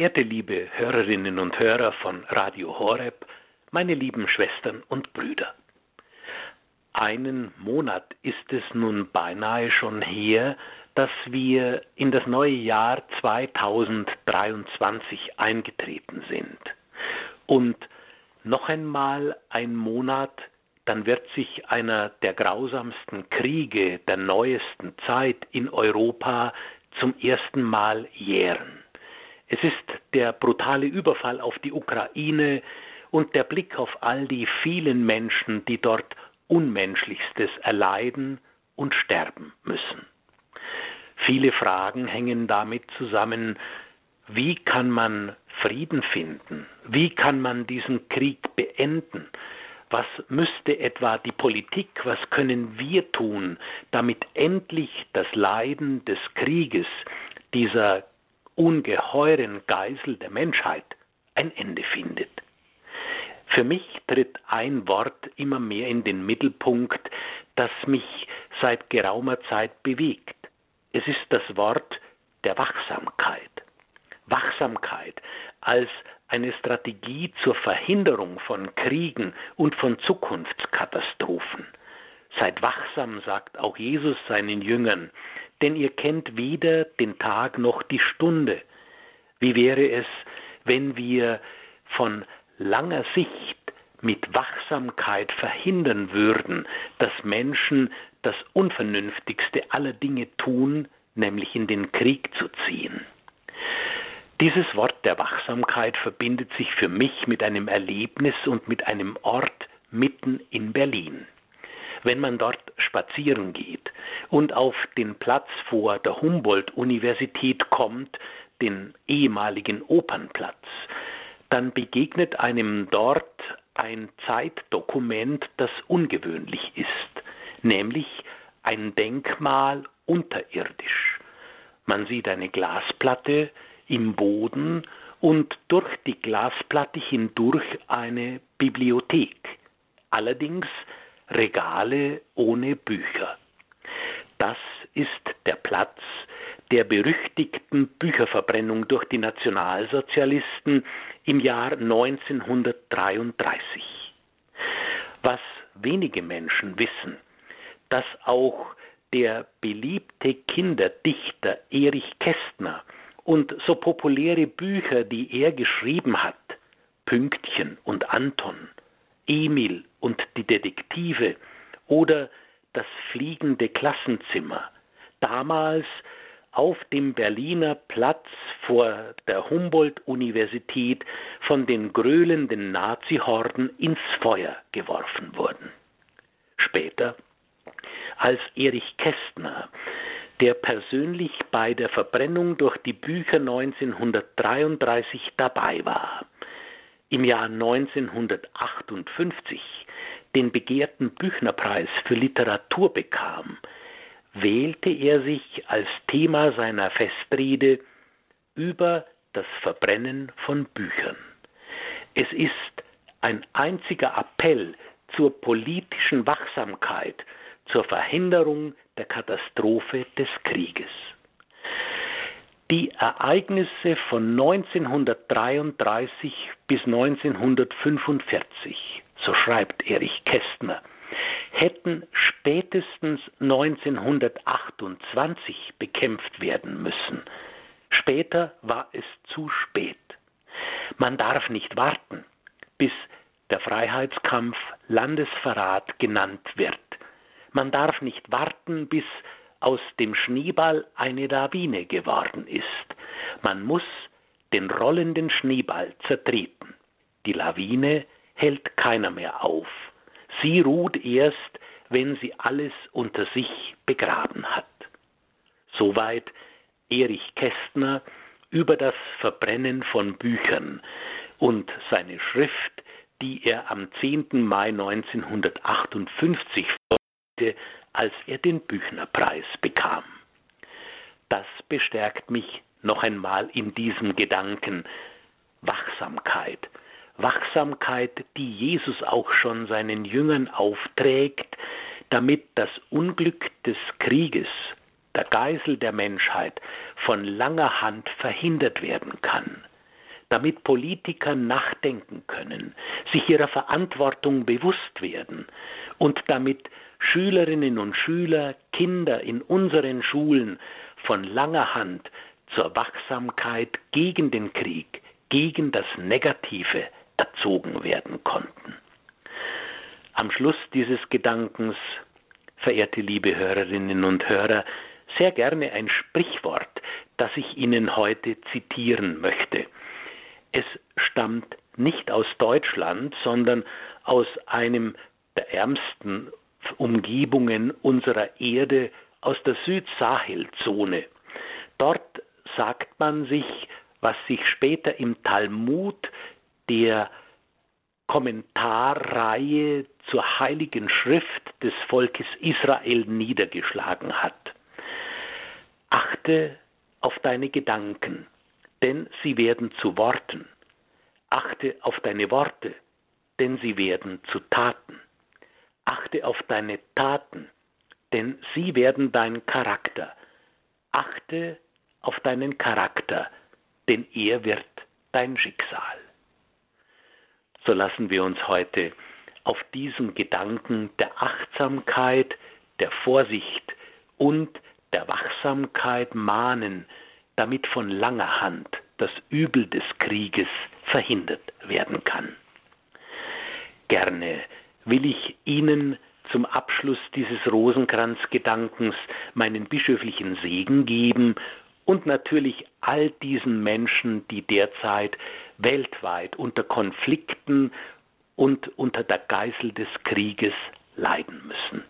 Verehrte liebe Hörerinnen und Hörer von Radio Horeb, meine lieben Schwestern und Brüder. Einen Monat ist es nun beinahe schon her, dass wir in das neue Jahr 2023 eingetreten sind. Und noch einmal ein Monat, dann wird sich einer der grausamsten Kriege der neuesten Zeit in Europa zum ersten Mal jähren. Es ist der brutale Überfall auf die Ukraine und der Blick auf all die vielen Menschen, die dort Unmenschlichstes erleiden und sterben müssen. Viele Fragen hängen damit zusammen, wie kann man Frieden finden? Wie kann man diesen Krieg beenden? Was müsste etwa die Politik, was können wir tun, damit endlich das Leiden des Krieges, dieser ungeheuren Geisel der Menschheit, ein Ende findet? Für mich tritt ein Wort immer mehr in den Mittelpunkt, das mich seit geraumer Zeit bewegt. Es ist das Wort der Wachsamkeit. Wachsamkeit als eine Strategie zur Verhinderung von Kriegen und von Zukunftskatastrophen. Seid wachsam, sagt auch Jesus seinen Jüngern, denn ihr kennt weder den Tag noch die Stunde. Wie wäre es, wenn wir von langer Sicht mit Wachsamkeit verhindern würden, dass Menschen das Unvernünftigste aller Dinge tun, nämlich in den Krieg zu ziehen. Dieses Wort der Wachsamkeit verbindet sich für mich mit einem Erlebnis und mit einem Ort mitten in Berlin. Wenn man dort spazieren geht und auf den Platz vor der Humboldt-Universität kommt, den ehemaligen Opernplatz, dann begegnet einem dort ein Zeitdokument, das ungewöhnlich ist, nämlich ein Denkmal unterirdisch. Man sieht eine Glasplatte, im Boden und durch die Glasplatte hindurch eine Bibliothek, allerdings Regale ohne Bücher. Das ist der Platz der berüchtigten Bücherverbrennung durch die Nationalsozialisten im Jahr 1933. Was wenige Menschen wissen, dass auch der beliebte Kinderdichter Erich Kästner und so populäre Bücher, die er geschrieben hat, Pünktchen und Anton, Emil und die Detektive oder das fliegende Klassenzimmer, damals auf dem Berliner Platz vor der Humboldt-Universität von den gröhlenden Nazihorden ins Feuer geworfen wurden. Später, als Erich Kästner der persönlich bei der Verbrennung durch die Bücher 1933 dabei war, im Jahr 1958 den begehrten Büchnerpreis für Literatur bekam, wählte er sich als Thema seiner Festrede über das Verbrennen von Büchern. Es ist ein einziger Appell zur politischen Wachsamkeit, zur Verhinderung der Katastrophe des Krieges. Die Ereignisse von 1933 bis 1945, so schreibt Erich Kästner, hätten spätestens 1928 bekämpft werden müssen. Später war es zu spät. Man darf nicht warten, bis der Freiheitskampf Landesverrat genannt wird. Man darf nicht warten, bis aus dem Schneeball eine Lawine geworden ist. Man muss den rollenden Schneeball zertreten. Die Lawine hält keiner mehr auf. Sie ruht erst, wenn sie alles unter sich begraben hat. Soweit Erich Kästner über das Verbrennen von Büchern und seine Schrift, die er am 10. Mai 1958 als er den Büchnerpreis bekam. Das bestärkt mich noch einmal in diesem Gedanken Wachsamkeit. Wachsamkeit, die Jesus auch schon seinen Jüngern aufträgt, damit das Unglück des Krieges, der Geisel der Menschheit, von langer Hand verhindert werden kann. damit Politiker nachdenken können, sich ihrer Verantwortung bewusst werden und damit Schülerinnen und Schüler, Kinder in unseren Schulen von langer Hand zur Wachsamkeit gegen den Krieg, gegen das Negative erzogen werden konnten. Am Schluss dieses Gedankens, verehrte liebe Hörerinnen und Hörer, sehr gerne ein Sprichwort, das ich Ihnen heute zitieren möchte. Es stammt nicht aus Deutschland, sondern aus einem der ärmsten Umgebungen unserer Erde, aus der Südsahelzone. Dort sagt man sich, was sich später im Talmud der Kommentarreihe zur heiligen Schrift des Volkes Israel niedergeschlagen hat. Achte auf deine Gedanken, denn sie werden zu Worten. Achte auf deine Worte, denn sie werden zu Taten. Achte auf deine Taten, denn sie werden dein Charakter. Achte auf deinen Charakter, denn er wird dein Schicksal. So lassen wir uns heute auf diesen Gedanken der Achtsamkeit, der Vorsicht und der Wachsamkeit mahnen, damit von langer Hand das Übel des Krieges verhindert werden kann. Gerne will ich Ihnen zum Abschluss dieses Rosenkranzgedankens meinen bischöflichen Segen geben und natürlich all diesen Menschen, die derzeit weltweit unter Konflikten und unter der Geißel des Krieges leiden müssen.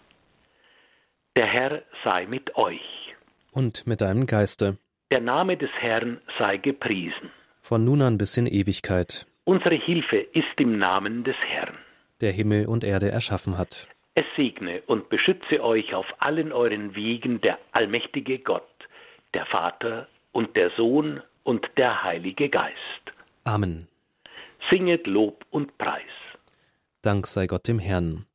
Der Herr sei mit euch. Und mit deinem Geiste. Der Name des Herrn sei gepriesen. Von nun an bis in Ewigkeit. Unsere Hilfe ist im Namen des Herrn. Der Himmel und Erde erschaffen hat. Es segne und beschütze euch auf allen euren Wegen der allmächtige Gott, der Vater und der Sohn und der Heilige Geist. Amen. Singet Lob und Preis. Dank sei Gott dem Herrn.